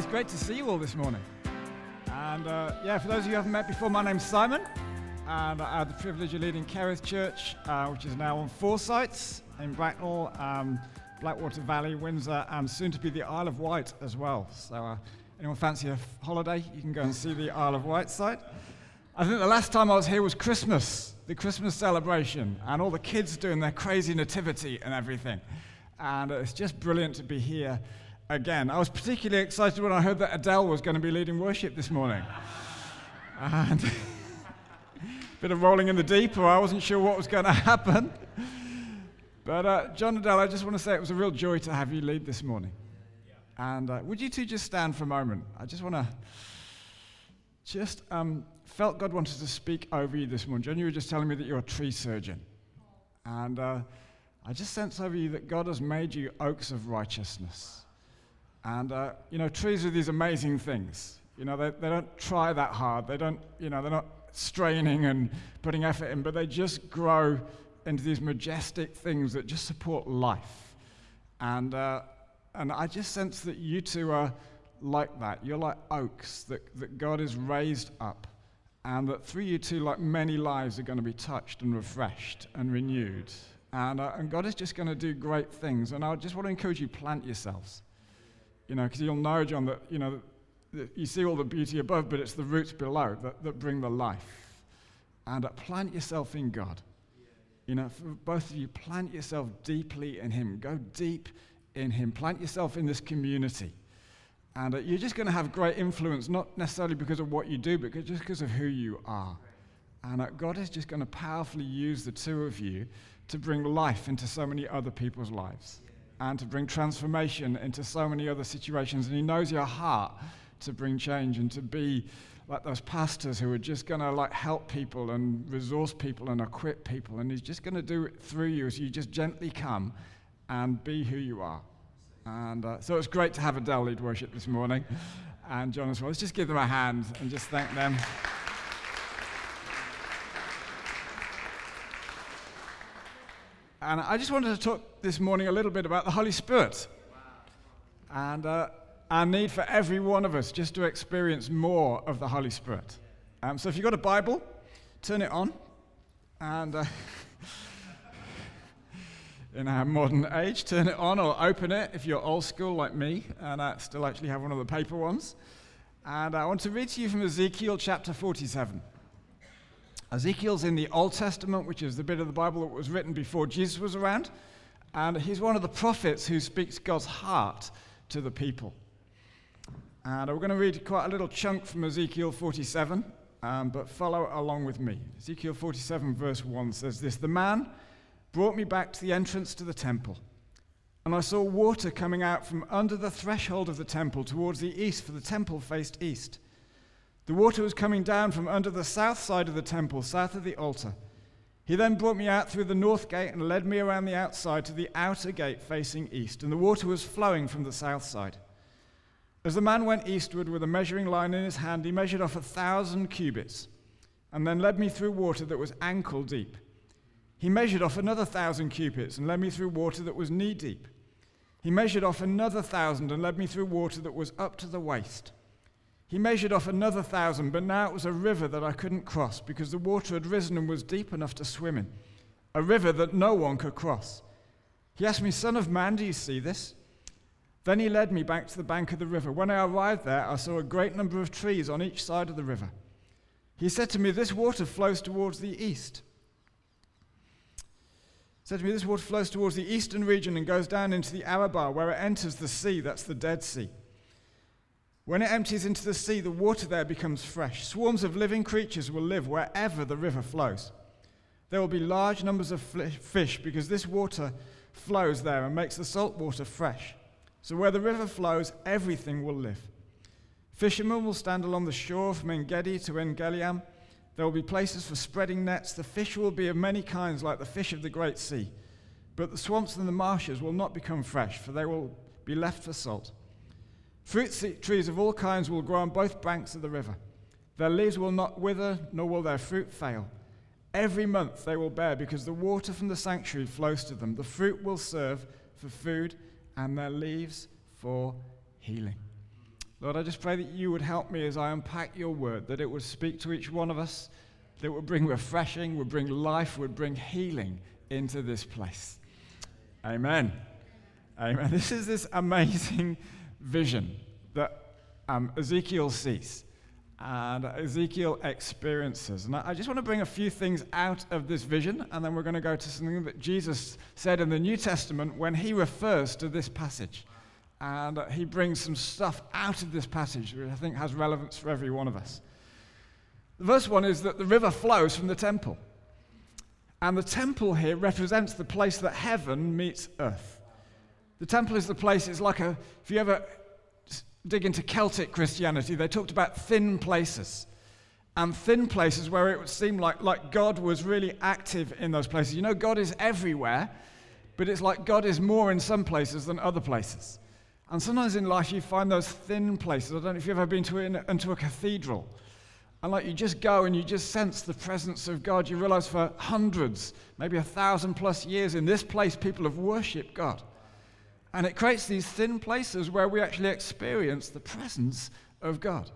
It's great to see you all this morning. And uh, yeah, for those of you who haven't met before, my name's Simon, and I have the privilege of leading Kerith Church, uh, which is now on four sites in Bracknell, um, Blackwater Valley, Windsor, and soon to be the Isle of Wight as well. So, uh, anyone fancy a f- holiday? You can go and see the Isle of Wight site. I think the last time I was here was Christmas, the Christmas celebration, and all the kids doing their crazy nativity and everything. And it's just brilliant to be here again. I was particularly excited when I heard that Adele was going to be leading worship this morning. and bit of rolling in the deep, or I wasn't sure what was going to happen. But uh, John Adele, I just want to say it was a real joy to have you lead this morning. And uh, would you two just stand for a moment? I just want to just um, felt God wanted to speak over you this morning. John, you were just telling me that you're a tree surgeon. And uh, I just sense over you that God has made you oaks of righteousness. And, uh, you know, trees are these amazing things. You know, they, they don't try that hard. They don't, you know, they're not straining and putting effort in, but they just grow into these majestic things that just support life. And, uh, and I just sense that you two are like that. You're like oaks that, that God has raised up. And that through you two, like many lives are going to be touched and refreshed and renewed. And, uh, and God is just going to do great things. And I just want to encourage you, plant yourselves. You know, because you'll know, John, that, you know, you see all the beauty above, but it's the roots below that, that bring the life. And uh, plant yourself in God. You know, both of you, plant yourself deeply in Him. Go deep in Him. Plant yourself in this community. And uh, you're just going to have great influence, not necessarily because of what you do, but just because of who you are. And uh, God is just going to powerfully use the two of you to bring life into so many other people's lives and to bring transformation into so many other situations. And He knows your heart to bring change and to be like those pastors who are just going to like help people and resource people and equip people. And He's just going to do it through you as you just gently come and be who you are. And uh, so it's great to have Adele lead worship this morning and John as well. Let's just give them a hand and just thank them. And I just wanted to talk this morning a little bit about the Holy Spirit and uh, our need for every one of us just to experience more of the Holy Spirit. Um, so if you've got a Bible, turn it on. And uh, in our modern age, turn it on or open it if you're old school like me and I still actually have one of the paper ones. And I want to read to you from Ezekiel chapter 47. Ezekiel's in the Old Testament, which is the bit of the Bible that was written before Jesus was around. And he's one of the prophets who speaks God's heart to the people. And we're going to read quite a little chunk from Ezekiel 47, um, but follow along with me. Ezekiel 47, verse 1 says this The man brought me back to the entrance to the temple, and I saw water coming out from under the threshold of the temple towards the east, for the temple faced east. The water was coming down from under the south side of the temple, south of the altar. He then brought me out through the north gate and led me around the outside to the outer gate facing east, and the water was flowing from the south side. As the man went eastward with a measuring line in his hand, he measured off a thousand cubits, and then led me through water that was ankle deep. He measured off another thousand cubits and led me through water that was knee deep. He measured off another thousand and led me through water that was up to the waist. He measured off another thousand, but now it was a river that I couldn't cross because the water had risen and was deep enough to swim in, a river that no one could cross. He asked me, Son of man, do you see this? Then he led me back to the bank of the river. When I arrived there, I saw a great number of trees on each side of the river. He said to me, This water flows towards the east. He said to me, This water flows towards the eastern region and goes down into the Arabah, where it enters the sea, that's the Dead Sea. When it empties into the sea, the water there becomes fresh. Swarms of living creatures will live wherever the river flows. There will be large numbers of fish because this water flows there and makes the salt water fresh. So where the river flows, everything will live. Fishermen will stand along the shore from Engedi to En Eglaim. There will be places for spreading nets. The fish will be of many kinds, like the fish of the great sea. But the swamps and the marshes will not become fresh, for they will be left for salt. Fruit trees of all kinds will grow on both banks of the river. Their leaves will not wither, nor will their fruit fail. Every month they will bear, because the water from the sanctuary flows to them. The fruit will serve for food, and their leaves for healing. Lord, I just pray that you would help me as I unpack your word, that it would speak to each one of us, that it would bring refreshing, would bring life, would bring healing into this place. Amen. Amen. This is this amazing vision that um, Ezekiel sees and Ezekiel experiences. And I just want to bring a few things out of this vision, and then we're going to go to something that Jesus said in the New Testament when he refers to this passage. And he brings some stuff out of this passage, which I think has relevance for every one of us. The first one is that the river flows from the temple. And the temple here represents the place that heaven meets earth. The temple is the place, it's like a, if you ever dig into Celtic Christianity, they talked about thin places. And thin places where it would seem like, like God was really active in those places. You know, God is everywhere, but it's like God is more in some places than other places. And sometimes in life you find those thin places. I don't know if you've ever been to, in, into a cathedral. And like you just go and you just sense the presence of God. You realize for hundreds, maybe a thousand plus years in this place, people have worshipped God. And it creates these thin places where we actually experience the presence of God.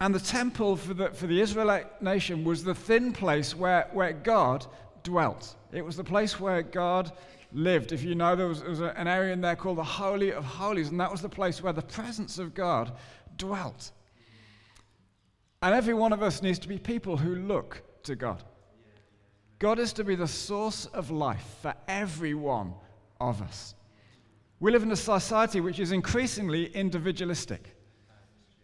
And the temple for the, for the Israelite nation was the thin place where, where God dwelt. It was the place where God lived. If you know, there was, there was an area in there called the Holy of Holies, and that was the place where the presence of God dwelt. And every one of us needs to be people who look to God. God is to be the source of life for every one of us. We live in a society which is increasingly individualistic,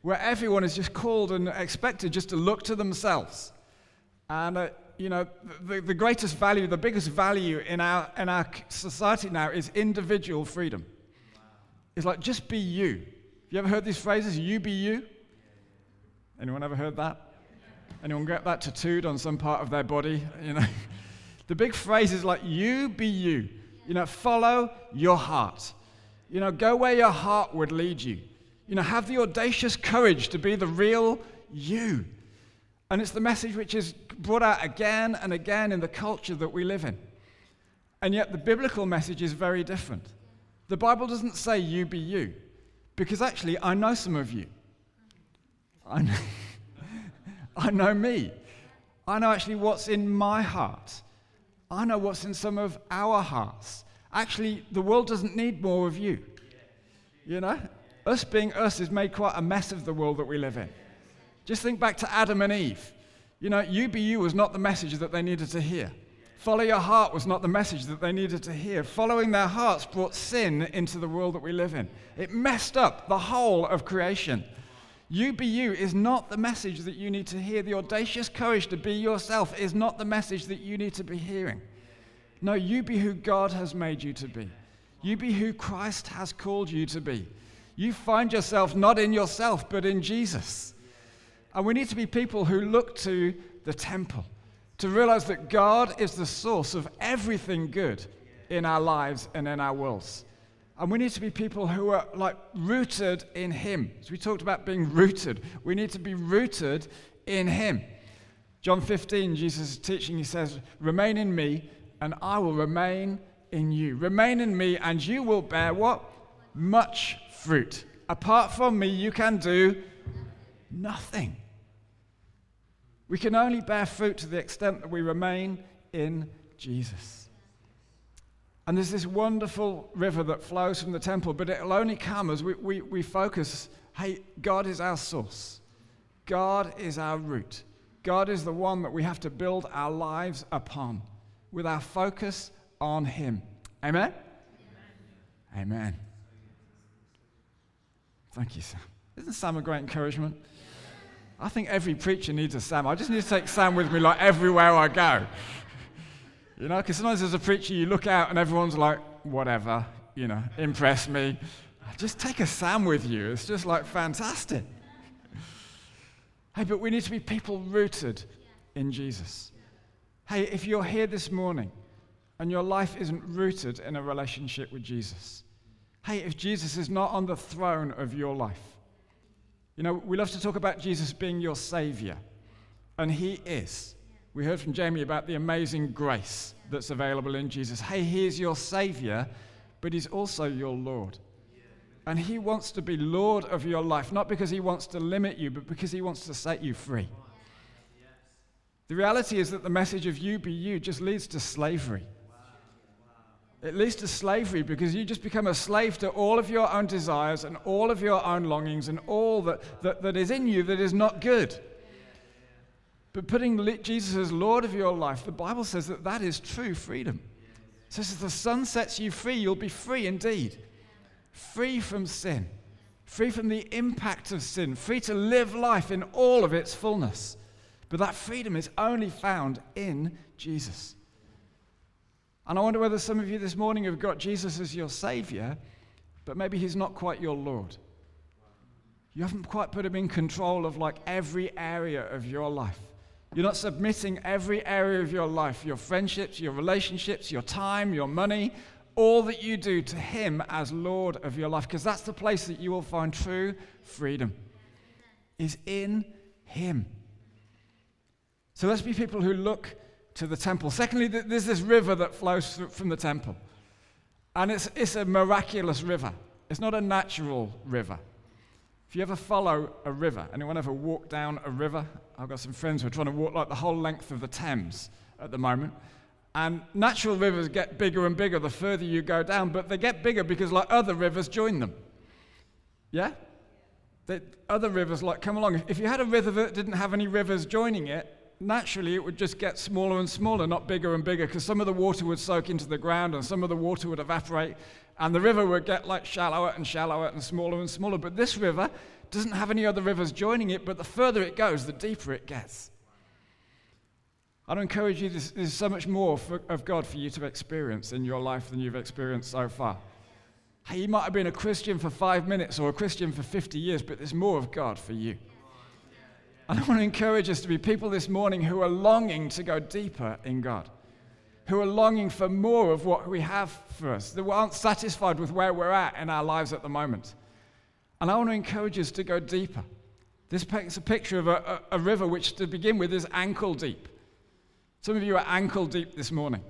where everyone is just called and expected just to look to themselves. And, uh, you know, the, the greatest value, the biggest value in our, in our society now is individual freedom. It's like, just be you. Have you ever heard these phrases? You be you? Anyone ever heard that? Anyone get that tattooed on some part of their body? You know, the big phrase is like, you be you. You know, follow your heart. You know, go where your heart would lead you. You know, have the audacious courage to be the real you. And it's the message which is brought out again and again in the culture that we live in. And yet the biblical message is very different. The Bible doesn't say you be you, because actually I know some of you. I know, I know me. I know actually what's in my heart. I know what's in some of our hearts actually, the world doesn't need more of you. You know? Us being us has made quite a mess of the world that we live in. Just think back to Adam and Eve. You know, you be you was not the message that they needed to hear. Follow your heart was not the message that they needed to hear. Following their hearts brought sin into the world that we live in. It messed up the whole of creation. You be you is not the message that you need to hear. The audacious courage to be yourself is not the message that you need to be hearing. No, you be who God has made you to be. You be who Christ has called you to be. You find yourself not in yourself, but in Jesus. And we need to be people who look to the temple, to realize that God is the source of everything good in our lives and in our worlds. And we need to be people who are like rooted in Him. As we talked about being rooted, we need to be rooted in Him. John 15, Jesus is teaching, he says, Remain in me, and I will remain in you. Remain in me, and you will bear what? Much fruit. Apart from me, you can do nothing. We can only bear fruit to the extent that we remain in Jesus. And there's this wonderful river that flows from the temple, but it'll only come as we, we, we focus hey, God is our source, God is our root, God is the one that we have to build our lives upon with our focus on Him. Amen? Amen. Amen. Thank you, Sam. Isn't Sam a great encouragement? I think every preacher needs a Sam. I just need to take Sam with me like everywhere I go. You know, because sometimes as a preacher, you look out and everyone's like, whatever, you know, impress me. Just take a Sam with you. It's just like fantastic. Hey, but we need to be people rooted in Jesus. Hey, if you're here this morning and your life isn't rooted in a relationship with Jesus, hey, if Jesus is not on the throne of your life, you know, we love to talk about Jesus being your Savior, and He is. We heard from Jamie about the amazing grace that's available in Jesus. Hey, He is your Savior, but He's also your Lord. And He wants to be Lord of your life, not because He wants to limit you, but because He wants to set you free. The reality is that the message of you be you just leads to slavery. It leads to slavery because you just become a slave to all of your own desires and all of your own longings and all that, that, that is in you that is not good. But putting Jesus as Lord of your life, the Bible says that that is true freedom. It says if the Son sets you free, you'll be free indeed. Free from sin, free from the impact of sin, free to live life in all of its fullness. But that freedom is only found in Jesus. And I wonder whether some of you this morning have got Jesus as your Savior, but maybe He's not quite your Lord. You haven't quite put Him in control of like every area of your life. You're not submitting every area of your life, your friendships, your relationships, your time, your money, all that you do to Him as Lord of your life, because that's the place that you will find true freedom, is in Him. So let's be people who look to the temple. Secondly, there's this river that flows from the temple. And it's, it's a miraculous river. It's not a natural river. If you ever follow a river, anyone ever walk down a river? I've got some friends who are trying to walk like the whole length of the Thames at the moment. And natural rivers get bigger and bigger the further you go down, but they get bigger because like other rivers join them. Yeah? The other rivers like come along. If you had a river that didn't have any rivers joining it, naturally it would just get smaller and smaller, not bigger and bigger, because some of the water would soak into the ground and some of the water would evaporate, and the river would get like shallower and shallower and smaller and smaller. But this river doesn't have any other rivers joining it, but the further it goes, the deeper it gets. I'd encourage you, there's, so much more for, of God for you to experience in your life than you've experienced so far. Hey, you might have been a Christian for five minutes or a Christian for 50 years, but there's more of God for you. And I want to encourage us to be people this morning who are longing to go deeper in God, who are longing for more of what we have for us, that aren't satisfied with where we're at in our lives at the moment. And I want to encourage us to go deeper. This paints a picture of a, a, a river which, to begin with, is ankle deep. Some of you are ankle deep this morning.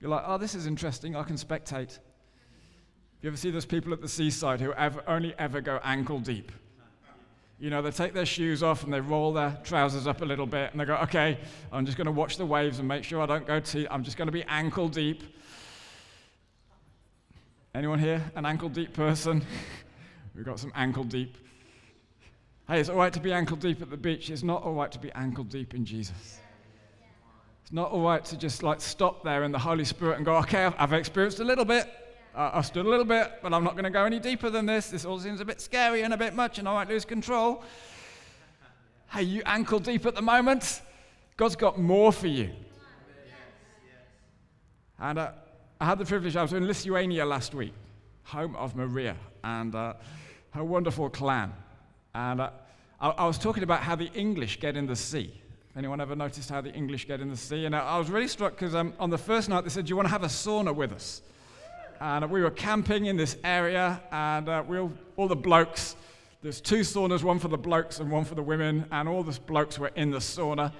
You're like, oh, this is interesting. I can spectate. You ever see those people at the seaside who ever, only ever go ankle deep? You know, they take their shoes off and they roll their trousers up a little bit and they go, okay, I'm just going to watch the waves and make sure I don't go too, I'm just going to be ankle deep. Anyone here? An ankle deep person? We've got some ankle deep. Hey, it's all right to be ankle deep at the beach. It's not all right to be ankle deep in Jesus. It's not all right to just like stop there in the Holy Spirit and go, okay, I've, I've experienced a little bit. Uh, I stood a little bit, but I'm not going to go any deeper than this. This all seems a bit scary and a bit much, and I might lose control. Hey, you ankle deep at the moment? God's got more for you. And uh, I had the privilege, I was in Lithuania last week, home of Maria and uh, her wonderful clan. And uh, I, I, was talking about how the English get in the sea. Anyone ever noticed how the English get in the sea? And I, I was really struck because um, on the first night they said, Do you want to have a sauna with us? And we were camping in this area, and uh, we all, all the blokes, there's two saunas, one for the blokes and one for the women, and all the blokes were in the sauna.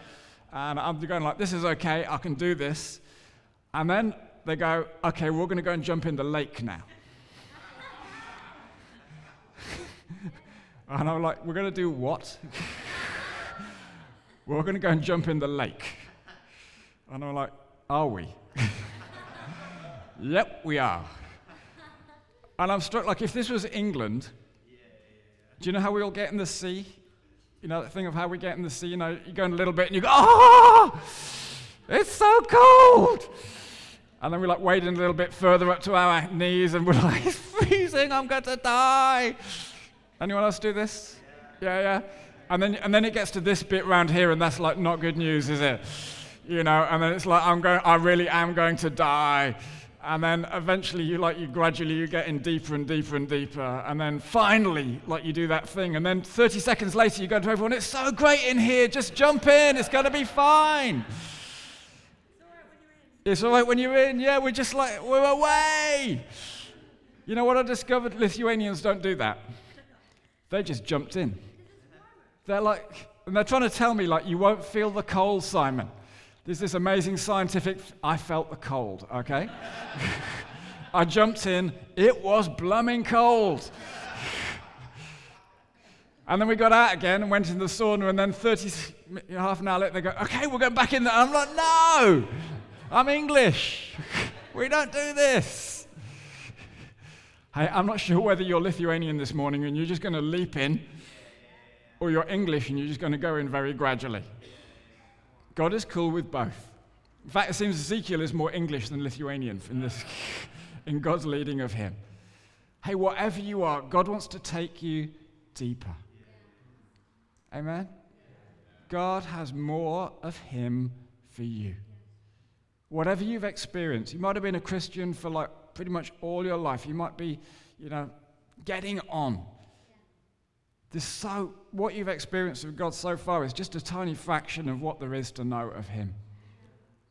And I'm going like, this is okay, I can do this. And then they go, okay, we're going to go and jump in the lake now. and I'm like, we're going to do what? we're going to go and jump in the lake. And I'm like, are we? Yep, we are. And I'm struck, like, if this was England, do you know how we all get in the sea? You know, the thing of how we get in the sea, you know, you go in a little bit and you go, oh, it's so cold. And then we're like wade in a little bit further up to our knees and we're like, it's freezing, I'm going to die. Anyone else do this? Yeah, yeah. And then, and then it gets to this bit round here and that's like not good news, is it? You know, and then it's like, I'm going, I really am going to die and then eventually you like you gradually you get in deeper and deeper and deeper and then finally like you do that thing and then 30 seconds later you go to everyone it's so great in here just jump in it's going to be fine. It's all right when you're in yeah we're just like we're away. You know what i discovered? Lithuanians don't do that. They just jumped in. They're like and they're trying to tell me like you won't feel the cold simon there's this amazing scientific, I felt the cold, okay? I jumped in, it was blooming cold. And then we got out again and went in the sauna, and then 30, half an hour later, they go, okay, we'll go back in there. I'm like, no, I'm English. we don't do this. Hey, I'm not sure whether you're Lithuanian this morning and you're just going to leap in, or you're English and you're just going to go in very gradually. God is cool with both. In fact, it seems Ezekiel is more English than Lithuanian in, this, in God's leading of him. Hey, whatever you are, God wants to take you deeper. Amen? God has more of Him for you. Whatever you've experienced, you might have been a Christian for like pretty much all your life. You might be, you know, getting on. This so what you've experienced of God so far is just a tiny fraction of what there is to know of Him.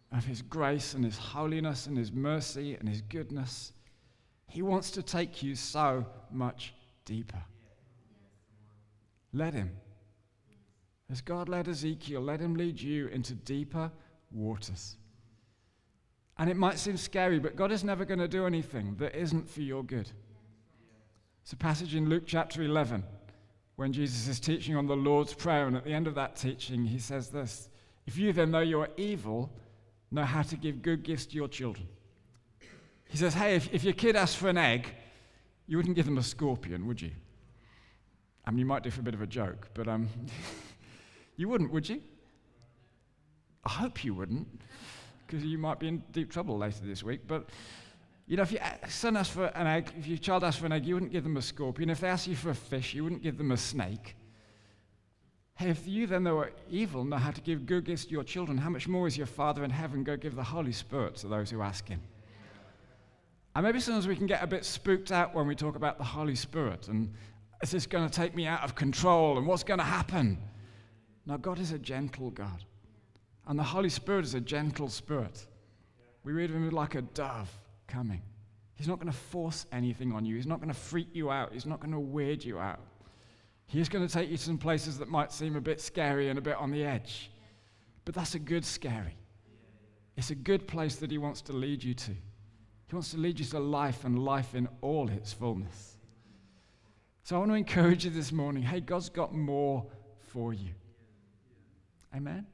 Of His grace and His holiness and His mercy and His goodness. He wants to take you so much deeper. Let Him. As God led Ezekiel, let him lead you into deeper waters. And it might seem scary, but God is never going to do anything that isn't for your good. It's a passage in Luke chapter 11 when Jesus is teaching on the Lord's Prayer, and at the end of that teaching, he says this If you then, though you are evil, know how to give good gifts to your children. He says, Hey, if, if your kid asks for an egg, you wouldn't give them a scorpion, would you? I mean, you might do for a bit of a joke, but um, You wouldn't, would you? I hope you wouldn't, because you might be in deep trouble later this week. But, you know, if your uh, son asks for an egg, if your child asks for an egg, you wouldn't give them a scorpion. If they ask you for a fish, you wouldn't give them a snake. Hey, if you then, though are evil, know how to give good gifts to your children, how much more is your Father in heaven go give the Holy Spirit to those who ask Him? And maybe sometimes we can get a bit spooked out when we talk about the Holy Spirit and is this going to take me out of control and what's going to happen? Now, God is a gentle God, and the Holy Spirit is a gentle spirit. We read of him like a dove coming. He's not going to force anything on you, he's not going to freak you out, he's not going to weird you out. He's going to take you to some places that might seem a bit scary and a bit on the edge. But that's a good scary. It's a good place that he wants to lead you to. He wants to lead you to life and life in all its fullness. So I want to encourage you this morning hey, God's got more for you. Amen?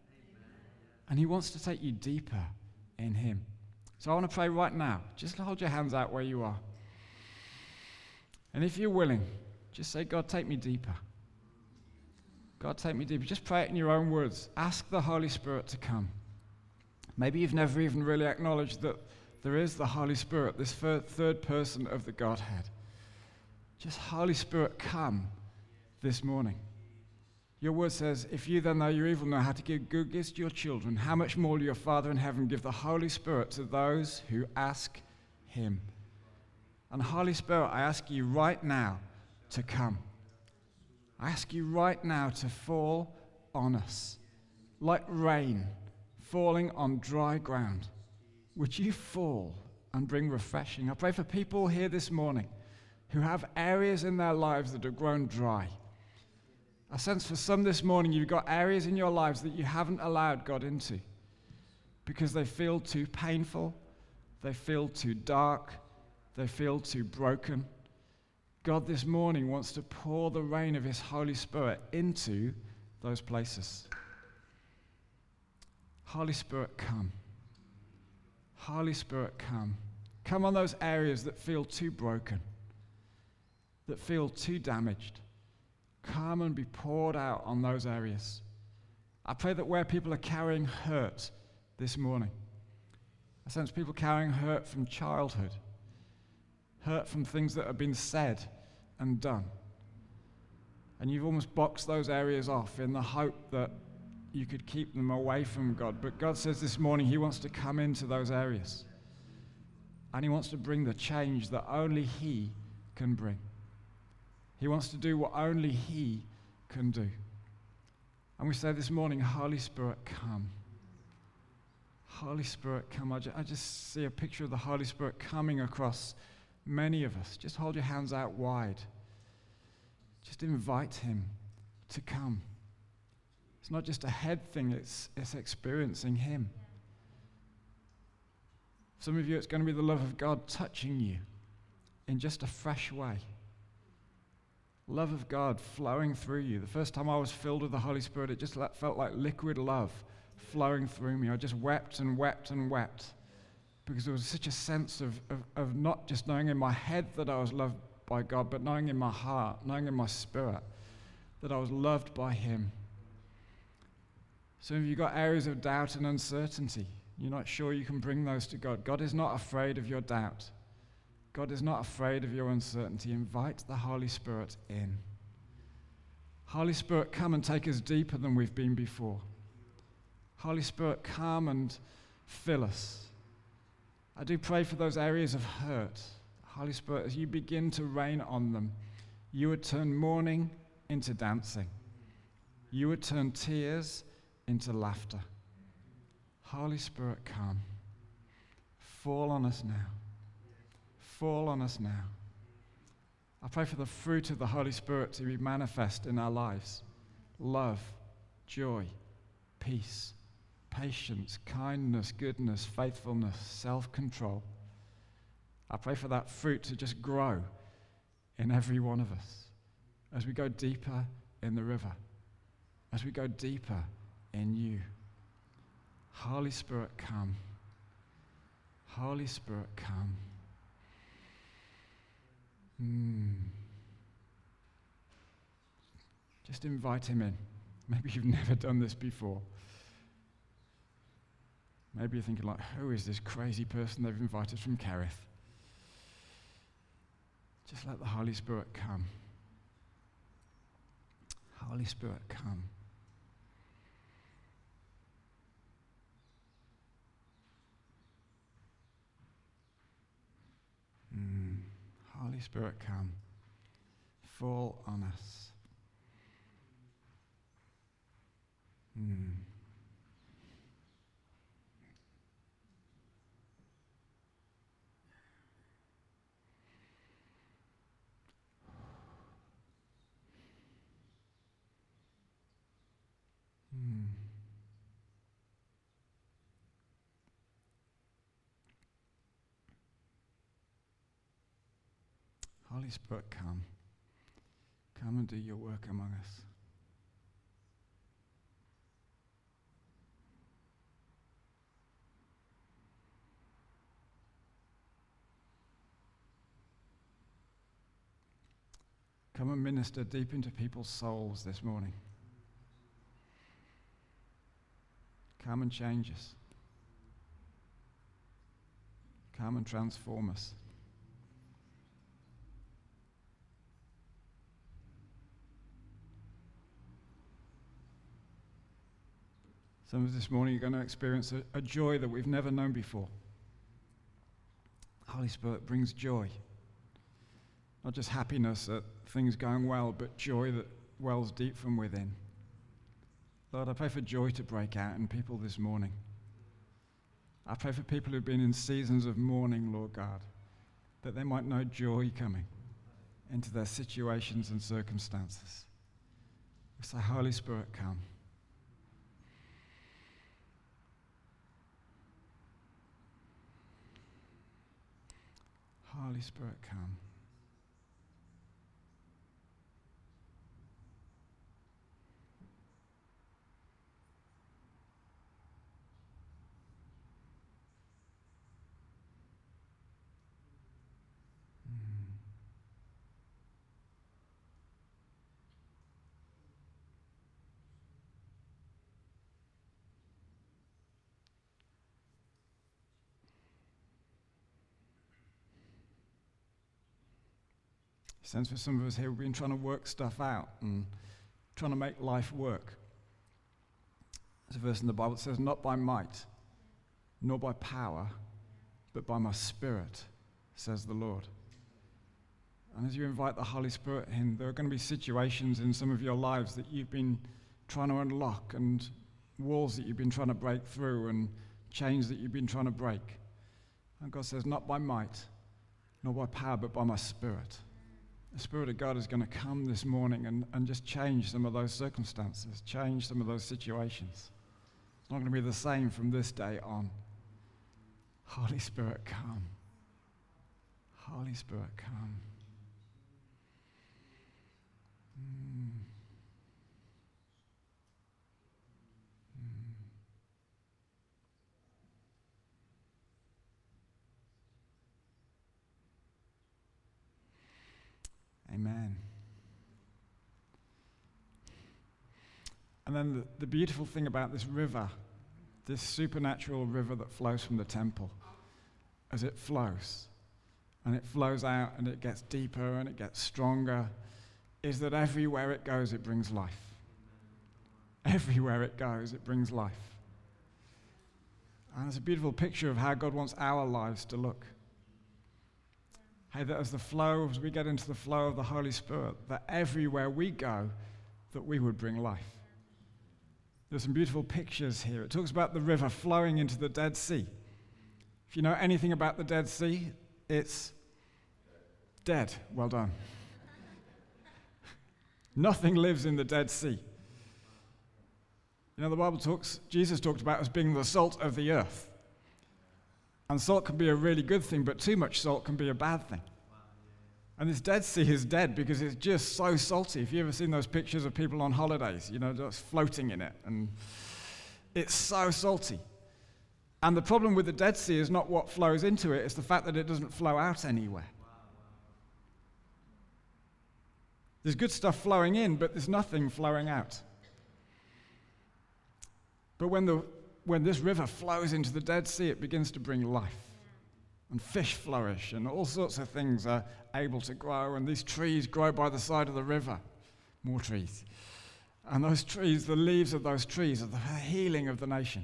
And He wants to take you deeper in Him. So I want to pray right now. Just hold your hands out where you are. And if you're willing, just say, God, take me deeper. God, take me deeper. Just pray it in your own words. Ask the Holy Spirit to come. Maybe you've never even really acknowledged that there is the Holy Spirit, this third person of the Godhead. Just, Holy Spirit, come this morning. Your word says, If you then, though you're evil, know how to give good gifts to your children, how much more will your Father in heaven give the Holy Spirit to those who ask him? And Holy Spirit, I ask you right now to come. I ask you right now to fall on us like rain falling on dry ground. Would you fall and bring refreshing? I pray for people here this morning who have areas in their lives that have grown dry I sense for some this morning you've got areas in your lives that you haven't allowed God into because they feel too painful, they feel too dark, they feel too broken. God this morning wants to pour the rain of His Holy Spirit into those places. Holy Spirit, come. Holy Spirit, come. Come on those areas that feel too broken, that feel too damaged come and be poured out on those areas. I pray that where people are carrying hurt this morning, I sense people carrying hurt from childhood, hurt from things that have been said and done. And you've almost boxed those areas off in the hope that you could keep them away from God. But God says this morning He wants to come into those areas. And He wants to bring the change that only He can bring. He wants to do what only He can do. And we say this morning, Holy Spirit, come. Holy Spirit, come. I, I just see a picture of the Holy Spirit coming across many of us. Just hold your hands out wide. Just invite Him to come. It's not just a head thing, it's, it's experiencing Him. Some of you, it's going to be the love of God touching you in just a fresh way love of God flowing through you. The first time I was filled with the Holy Spirit, it just felt like liquid love flowing through me. I just wept and wept and wept because there was such a sense of, of, of not just knowing in my head that I was loved by God, but knowing in my heart, knowing in my spirit that I was loved by Him. Some of you've got areas of doubt and uncertainty. You're not sure you can bring those to God. God is not afraid of your doubt. God is not afraid of your uncertainty. Invite the Holy Spirit in. Holy Spirit, come and take us deeper than we've been before. Holy Spirit, come and fill us. I do pray for those areas of hurt. Holy Spirit, as you begin to rain on them, you would turn mourning into dancing. You would turn tears into laughter. Holy Spirit, come. Fall on us now. Fall on us now. I pray for the fruit of the Holy Spirit to be manifest in our lives love, joy, peace, patience, kindness, goodness, faithfulness, self control. I pray for that fruit to just grow in every one of us as we go deeper in the river, as we go deeper in you. Holy Spirit, come. Holy Spirit, come. Mm. Just invite him in. Maybe you've never done this before. Maybe you're thinking, like, who is this crazy person they've invited from Kerith? Just let the Holy Spirit come. Holy Spirit, come. Holy Spirit, come. Fall on us. Mm. Mm. Holy Spirit, come. Come and do your work among us. Come and minister deep into people's souls this morning. Come and change us. Come and transform us. Some of this morning, you're going to experience a, a joy that we've never known before. Holy Spirit brings joy. Not just happiness at things going well, but joy that wells deep from within. Lord, I pray for joy to break out in people this morning. I pray for people who've been in seasons of mourning, Lord God, that they might know joy coming into their situations and circumstances. Say, Holy Spirit, come. Holy Spirit, come. Sense for some of us here, we've been trying to work stuff out and trying to make life work. There's a verse in the Bible that says, Not by might, nor by power, but by my spirit, says the Lord. And as you invite the Holy Spirit in, there are going to be situations in some of your lives that you've been trying to unlock and walls that you've been trying to break through and chains that you've been trying to break. And God says, Not by might, nor by power, but by my spirit the Spirit of God is going to come this morning and, and just change some of those circumstances, change some of those situations. It's not going to be the same from this day on. Holy Spirit, come. Holy Spirit, come. Hmm. Amen. And then the, the beautiful thing about this river, this supernatural river that flows from the temple, as it flows, and it flows out and it gets deeper and it gets stronger, is that everywhere it goes, it brings life. Everywhere it goes, it brings life. And it's a beautiful picture of how God wants our lives to look. Hey, that as the flow, as we get into the flow of the Holy Spirit, that everywhere we go, that we would bring life. There's some beautiful pictures here. It talks about the river flowing into the Dead Sea. If you know anything about the Dead Sea, it's dead. Well done. Nothing lives in the Dead Sea. You know, the Bible talks, Jesus talked about as being the salt of the earth. And salt can be a really good thing, but too much salt can be a bad thing. And this Dead Sea is dead because it's just so salty. If you've ever seen those pictures of people on holidays, you know, just floating in it, and it's so salty. And the problem with the Dead Sea is not what flows into it, it's the fact that it doesn't flow out anywhere. There's good stuff flowing in, but there's nothing flowing out. But when the when this river flows into the Dead Sea, it begins to bring life. And fish flourish, and all sorts of things are able to grow, and these trees grow by the side of the river. More trees. And those trees, the leaves of those trees, are the healing of the nation.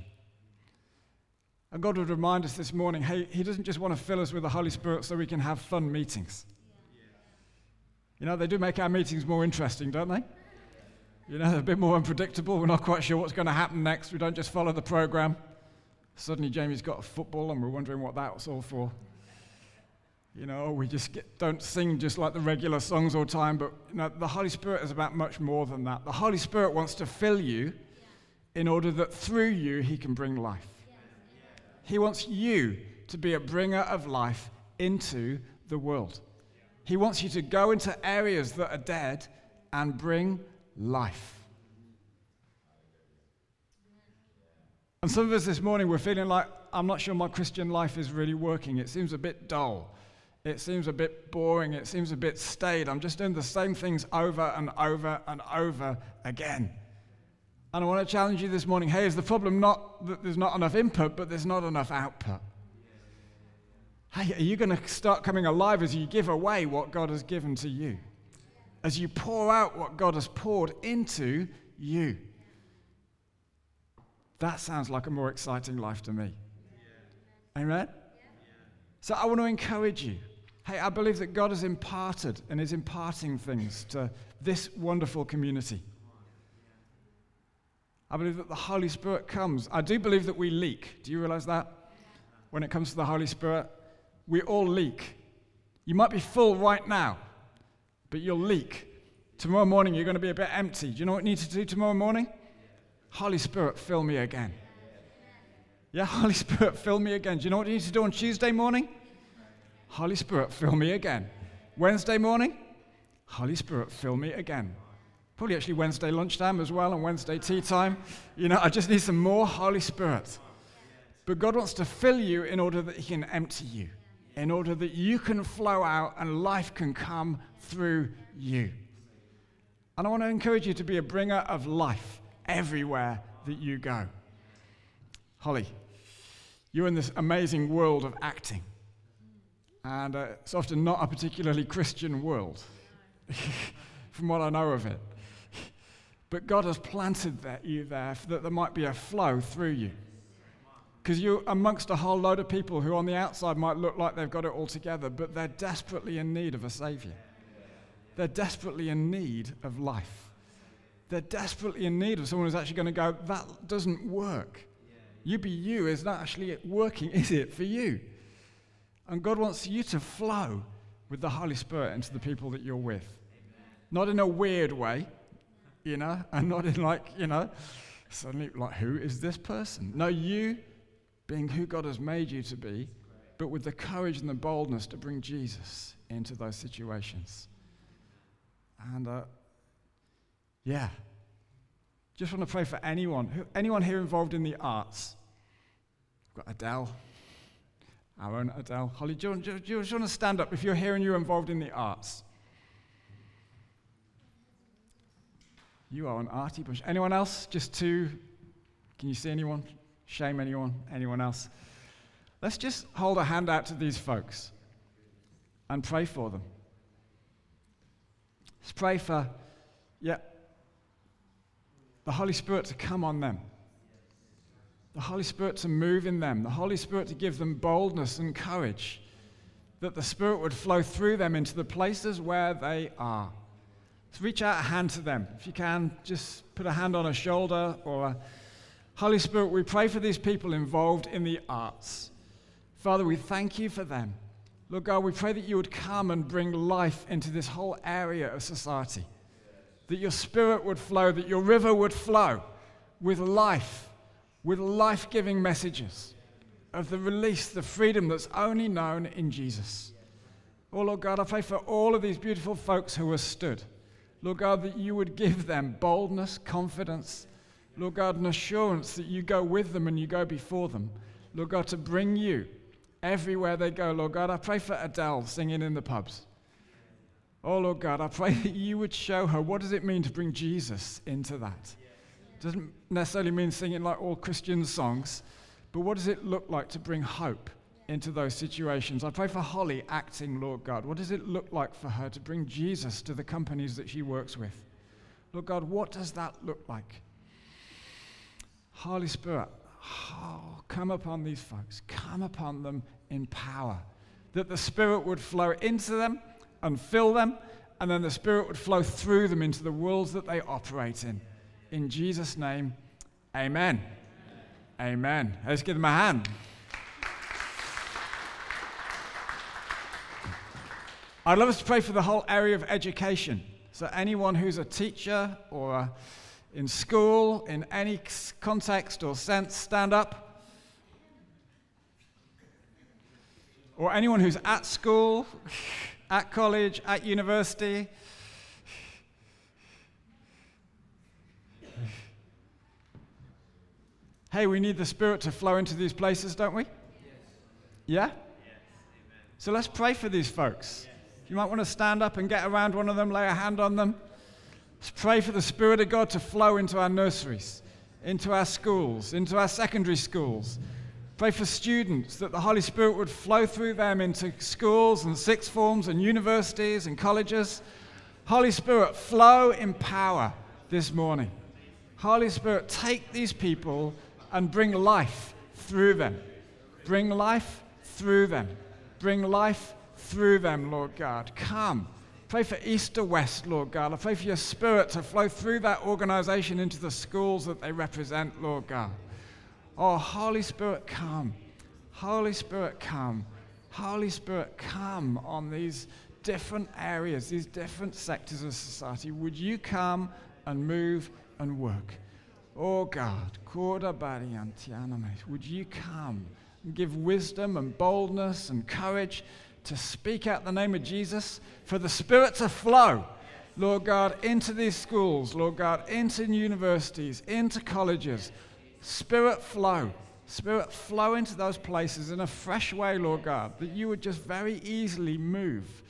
And God would remind us this morning hey, He doesn't just want to fill us with the Holy Spirit so we can have fun meetings. You know, they do make our meetings more interesting, don't they? You know, they're a bit more unpredictable. We're not quite sure what's going to happen next. We don't just follow the program. Suddenly, Jamie's got a football, and we're wondering what that was all for. You know, we just get, don't sing just like the regular songs all the time, but you know, the Holy Spirit is about much more than that. The Holy Spirit wants to fill you in order that through you, He can bring life. He wants you to be a bringer of life into the world. He wants you to go into areas that are dead and bring life. And some of us this morning, we're feeling like, I'm not sure my Christian life is really working. It seems a bit dull. It seems a bit boring. It seems a bit staid. I'm just doing the same things over and over and over again. And I want to challenge you this morning hey, is the problem not that there's not enough input, but there's not enough output? Hey, are you going to start coming alive as you give away what God has given to you? As you pour out what God has poured into you. That sounds like a more exciting life to me. Amen? So I want to encourage you. Hey, I believe that God has imparted and is imparting things to this wonderful community. I believe that the Holy Spirit comes. I do believe that we leak. Do you realize that? When it comes to the Holy Spirit, we all leak. You might be full right now, but you'll leak. Tomorrow morning, you're going to be a bit empty. Do you know what you need to do tomorrow morning? Holy Spirit, fill me again. Yeah, Holy Spirit, fill me again. Do you know what you need to do on Tuesday morning? Holy Spirit, fill me again. Wednesday morning? Holy Spirit, fill me again. Probably actually Wednesday lunchtime as well and Wednesday tea time. You know, I just need some more Holy Spirit. But God wants to fill you in order that He can empty you in order that you can flow out and life can come through you. And I want to encourage you to be a bringer of life everywhere that you go. Holly, you're in this amazing world of acting. And uh, it's often not a particularly Christian world, from what I know of it. But God has planted that, you there that there might be a flow through you. Because you're amongst a whole load of people who on the outside might look like they've got it all together, but they're desperately in need of a Savior. They're desperately in need of life. They're desperately in need of someone who's actually going to go, that doesn't work. You be you is not actually working, is it, for you? And God wants you to flow with the Holy Spirit into the people that you're with. Not in a weird way, you know, and not in like, you know, suddenly like, who is this person? No, you being who God has made you to be, but with the courage and the boldness to bring Jesus into those situations. And uh, yeah, just want to pray for anyone, who, anyone here involved in the arts. We've got Adele, our own Adele. Holly, do you, do, you, do you want to stand up if you're here and you're involved in the arts? You are an arty bush. Anyone else? Just two. Can you see anyone? Shame anyone? Anyone else? Let's just hold a hand out to these folks and pray for them. Let's pray for, yeah, the Holy Spirit to come on them, the Holy Spirit to move in them, the Holy Spirit to give them boldness and courage, that the Spirit would flow through them into the places where they are. Let's reach out a hand to them. If you can, just put a hand on a shoulder or a Holy Spirit, we pray for these people involved in the arts. Father, we thank you for them. Lord God, we pray that you would come and bring life into this whole area of society. That your spirit would flow, that your river would flow with life, with life giving messages of the release, the freedom that's only known in Jesus. Oh, Lord God, I pray for all of these beautiful folks who are stood. Lord God, that you would give them boldness, confidence, Lord God, an assurance that you go with them and you go before them. Lord God, to bring you everywhere they go. Lord God, I pray for Adele singing in the pubs. Oh, Lord God, I pray that you would show her what does it mean to bring Jesus into that. Doesn't necessarily mean singing like all Christian songs, but what does it look like to bring hope into those situations? I pray for Holly acting, Lord God. What does it look like for her to bring Jesus to the companies that she works with? Lord God, what does that look like? Holy Spirit, oh, come upon these folks, come upon them in power. That the Spirit would flow into them and fill them, and then the Spirit would flow through them into the worlds that they operate in. In Jesus' name, amen. Amen. amen. Let's give them a hand. I'd love us to pray for the whole area of education. So, anyone who's a teacher or a in school, in any context or sense, stand up. Or anyone who's at school, at college, at university. Hey, we need the Spirit to flow into these places, don't we? Yes. Yeah? Yes. So let's pray for these folks. Yes. You might want to stand up and get around one of them, lay a hand on them. Pray for the Spirit of God to flow into our nurseries, into our schools, into our secondary schools. Pray for students that the Holy Spirit would flow through them into schools and sixth forms and universities and colleges. Holy Spirit, flow in power this morning. Holy Spirit, take these people and bring life through them. Bring life through them. Bring life through them, Lord God. Come Pray for Easter West, Lord God. I pray for your spirit to flow through that organization into the schools that they represent, Lord God. Oh, Holy Spirit, come. Holy Spirit, come. Holy Spirit, come on these different areas, these different sectors of society. Would you come and move and work? Oh God, would you come and give wisdom and boldness and courage to speak out the name of Jesus, for the Spirit to flow, Lord God, into these schools, Lord God, into universities, into colleges. Spirit flow. Spirit flow into those places in a fresh way, Lord God, that you would just very easily move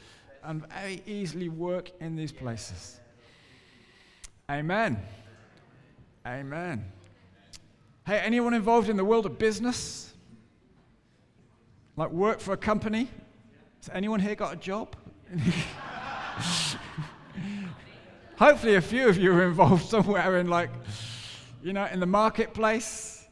and very easily work in these places. Amen. Amen. Hey, anyone involved in the world of business? Like work for a company? Has anyone here got a job? Hopefully, a few of you are involved somewhere in, like, you know, in the marketplace.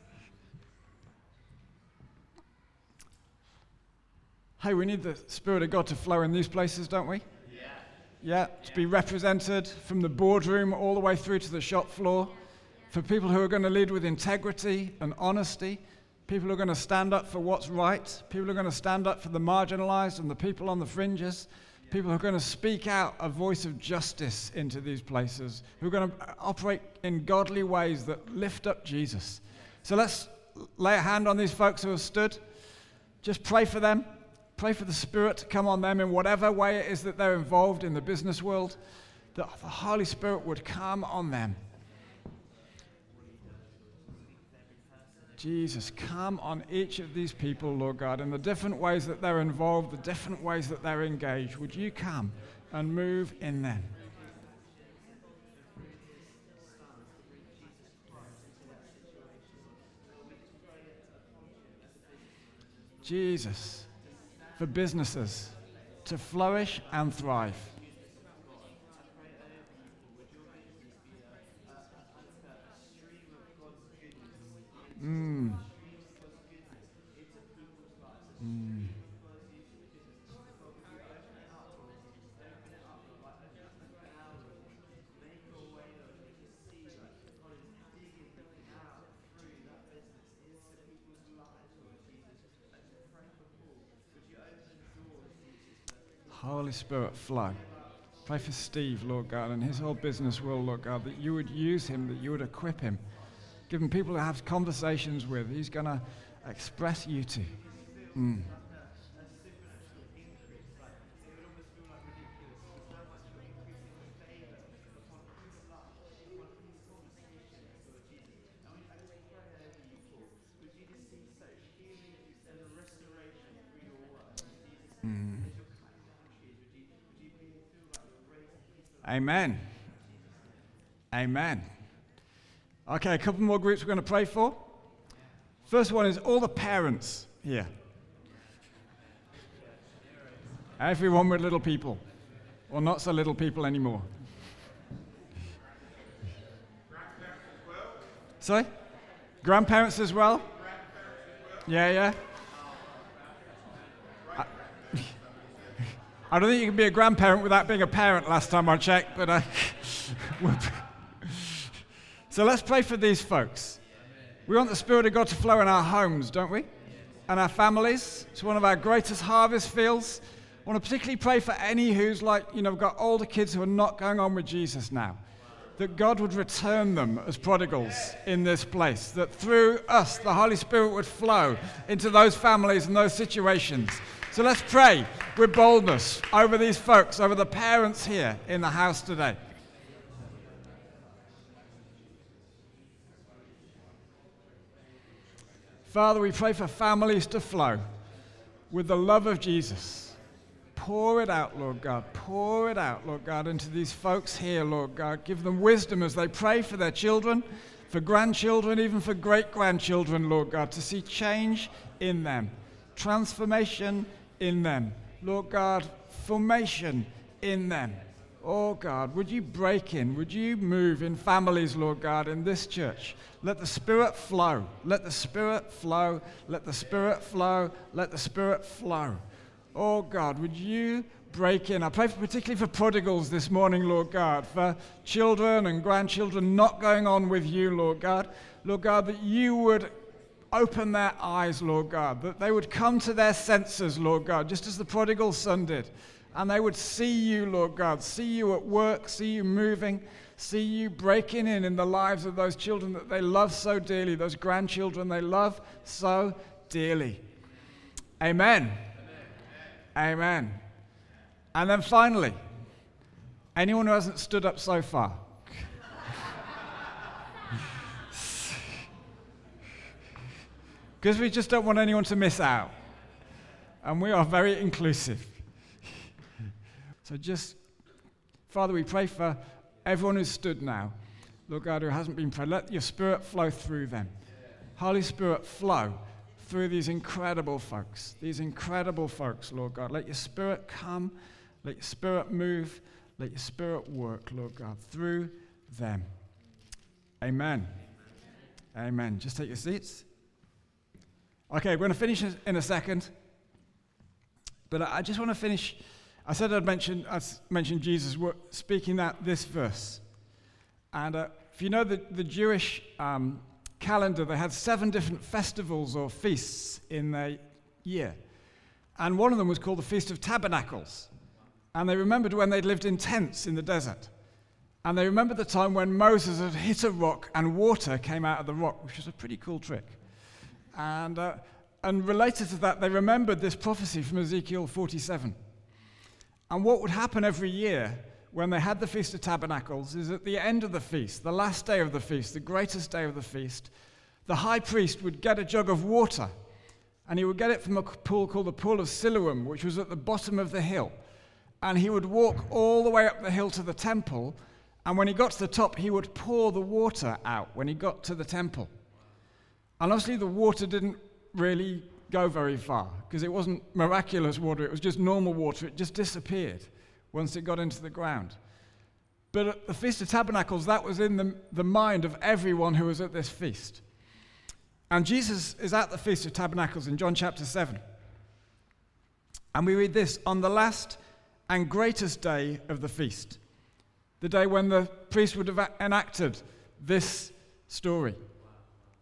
Hey, we need the Spirit of God to flow in these places, don't we? Yeah. Yeah, to be represented from the boardroom all the way through to the shop floor. For people who are going to lead with integrity and honesty People are going to stand up for what's right. People are going to stand up for the marginalized and the people on the fringes. People are going to speak out a voice of justice into these places, who are going to operate in godly ways that lift up Jesus. So let's lay a hand on these folks who have stood. Just pray for them. Pray for the Spirit to come on them in whatever way it is that they're involved in the business world, that the Holy Spirit would come on them. Jesus, come on each of these people, Lord God, in the different ways that they're involved, the different ways that they're engaged. Would you come and move in them? Jesus, for businesses to flourish and thrive. Mm. Mm. Holy Spirit, flow. Pray for Steve, Lord God, and his whole business will, Lord God, that you would use him, that you would equip him. Give him people to have conversations with. He's going to express you to. Mm. Mm. Amen. Amen. Okay, a couple more groups we're going to pray for. First one is all the parents here. Everyone with little people, or not so little people anymore. Sorry? Grandparents as well? Yeah, yeah. I don't think you can be a grandparent without being a parent last time I checked, but uh, so let's pray for these folks. We want the Spirit of God to flow in our homes, don't we? And our families. It's one of our greatest harvest fields. I want to particularly pray for any who's like, you know, got older kids who are not going on with Jesus now. That God would return them as prodigals in this place. That through us, the Holy Spirit would flow into those families and those situations so let's pray with boldness over these folks, over the parents here in the house today. Father, we pray for families to flow with the love of Jesus. Pour it out, Lord God. Pour it out, Lord God, into these folks here, Lord God. Give them wisdom as they pray for their children, for grandchildren, even for great grandchildren, Lord God, to see change in them, transformation in them. Lord God, formation in them. Oh God, would you break in? Would you move in families, Lord God, in this church? Let the Spirit flow. Let the Spirit flow. Let the Spirit flow. Let the Spirit flow. Oh God, would you break in? I pray for, particularly for prodigals this morning, Lord God, for children and grandchildren not going on with you, Lord God. Lord God, that you would open their eyes, Lord God, that they would come to their senses, Lord God, just as the prodigal son did. And they would see you, Lord God, see you at work, see you moving, see you breaking in in the lives of those children that they love so dearly, those grandchildren they love so dearly. Amen. Amen. Amen. And then finally, anyone who hasn't stood up so far, because we just don't want anyone to miss out. And we are very inclusive. So just, Father, we pray for everyone who's stood now. Lord God, who hasn't been prayed, let your spirit flow through them. Holy Spirit, flow through these incredible folks, these incredible folks, Lord God. Let your spirit come, let your spirit move, let your spirit work, Lord God, through them. Amen. Amen. Just take your seats. Okay, we're going to finish in a second. But I just want to finish. I said I'd mention, I'd Jesus speaking that this verse. And uh, if you know the, the Jewish um, calendar, they had seven different festivals or feasts in their year. And one of them was called the Feast of Tabernacles. And they remembered when they'd lived in tents in the desert. And they remembered the time when Moses had hit a rock and water came out of the rock, which was a pretty cool trick. And, uh, and related to that, they remembered this prophecy from Ezekiel 47. And what would happen every year when they had the Feast of Tabernacles is at the end of the feast, the last day of the feast, the greatest day of the feast, the high priest would get a jug of water and he would get it from a pool called the Pool of Siloam, which was at the bottom of the hill. And he would walk all the way up the hill to the temple. And when he got to the top, he would pour the water out when he got to the temple. And obviously, the water didn't really go very far because it wasn't miraculous water, it was just normal water. It just disappeared once it got into the ground. But at the Feast of Tabernacles, that was in the, the mind of everyone who was at this feast. And Jesus is at the Feast of Tabernacles in John chapter 7. And we read this on the last and greatest day of the feast, the day when the priest would have enacted this story.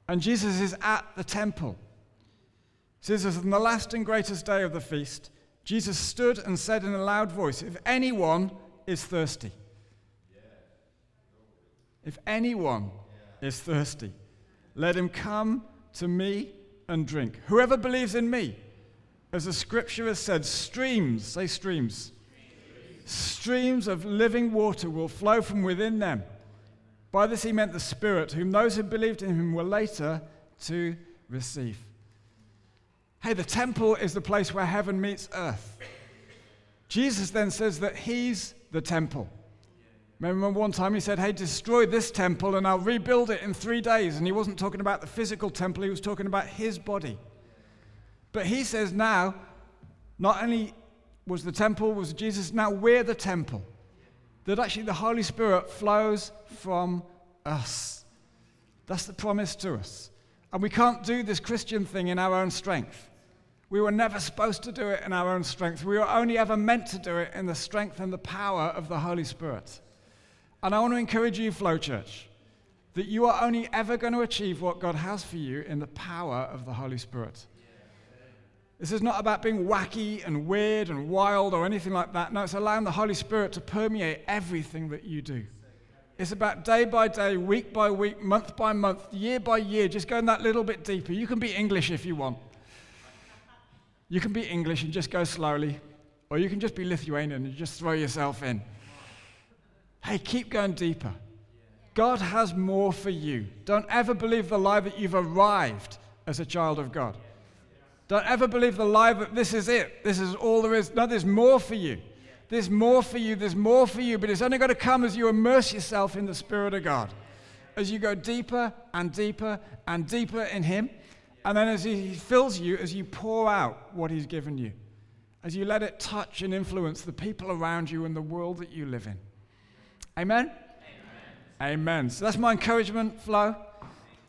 And Jesus is at the temple. It says, on the last and greatest day of the feast, Jesus stood and said in a loud voice, If anyone is thirsty, if anyone is thirsty, let him come to me and drink. Whoever believes in me, as the scripture has said, streams, say streams, streams of living water will flow from within them. By this he meant the Spirit, whom those who believed in him were later to receive. Hey, the temple is the place where heaven meets earth. Jesus then says that he's the temple. Remember one time he said, Hey, destroy this temple and I'll rebuild it in three days. And he wasn't talking about the physical temple, he was talking about his body. But he says now, not only was the temple, was Jesus, now we're the temple. That actually the Holy Spirit flows from us. That's the promise to us. And we can't do this Christian thing in our own strength. We were never supposed to do it in our own strength. We were only ever meant to do it in the strength and the power of the Holy Spirit. And I want to encourage you, Flow Church, that you are only ever going to achieve what God has for you in the power of the Holy Spirit. This is not about being wacky and weird and wild or anything like that. No, it's allowing the Holy Spirit to permeate everything that you do. It's about day by day, week by week, month by month, year by year, just going that little bit deeper. You can be English if you want. You can be English and just go slowly, or you can just be Lithuanian and just throw yourself in. Hey, keep going deeper. God has more for you. Don't ever believe the lie that you've arrived as a child of God. Don't ever believe the lie that this is it. This is all there is. No, there's more for you. There's more for you. There's more for you. But it's only going to come as you immerse yourself in the Spirit of God. As you go deeper and deeper and deeper in Him. And then as He fills you, as you pour out what He's given you. As you let it touch and influence the people around you and the world that you live in. Amen? Amen. Amen. So that's my encouragement, Flow.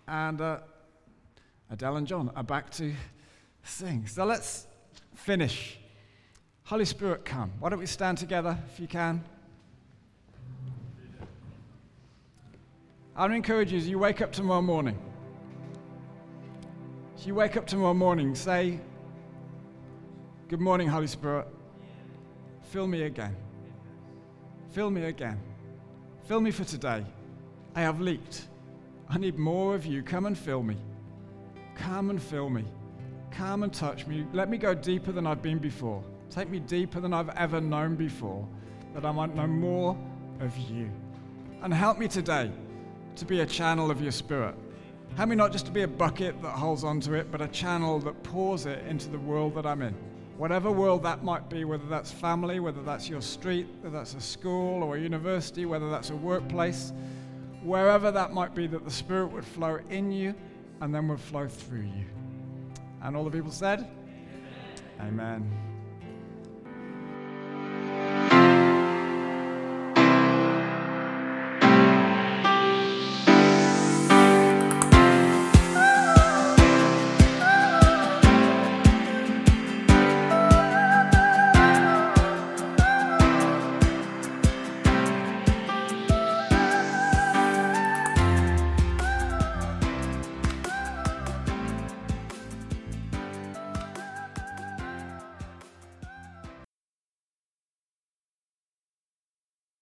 And uh, Adele and John are back to sing. So let's finish. Holy Spirit, come. Why don't we stand together if you can? I would encourage you as you wake up tomorrow morning. As you wake up tomorrow morning, say, Good morning, Holy Spirit. Fill me again. Fill me again. Fill me for today. I have leaked. I need more of you. Come and fill me. Come and fill me. Come and touch me. Let me go deeper than I've been before. Take me deeper than I've ever known before, that I might know more of you. And help me today to be a channel of your spirit. Help me not just to be a bucket that holds onto it, but a channel that pours it into the world that I'm in. Whatever world that might be, whether that's family, whether that's your street, whether that's a school or a university, whether that's a workplace, wherever that might be, that the Spirit would flow in you and then would flow through you. And all the people said, Amen. Amen.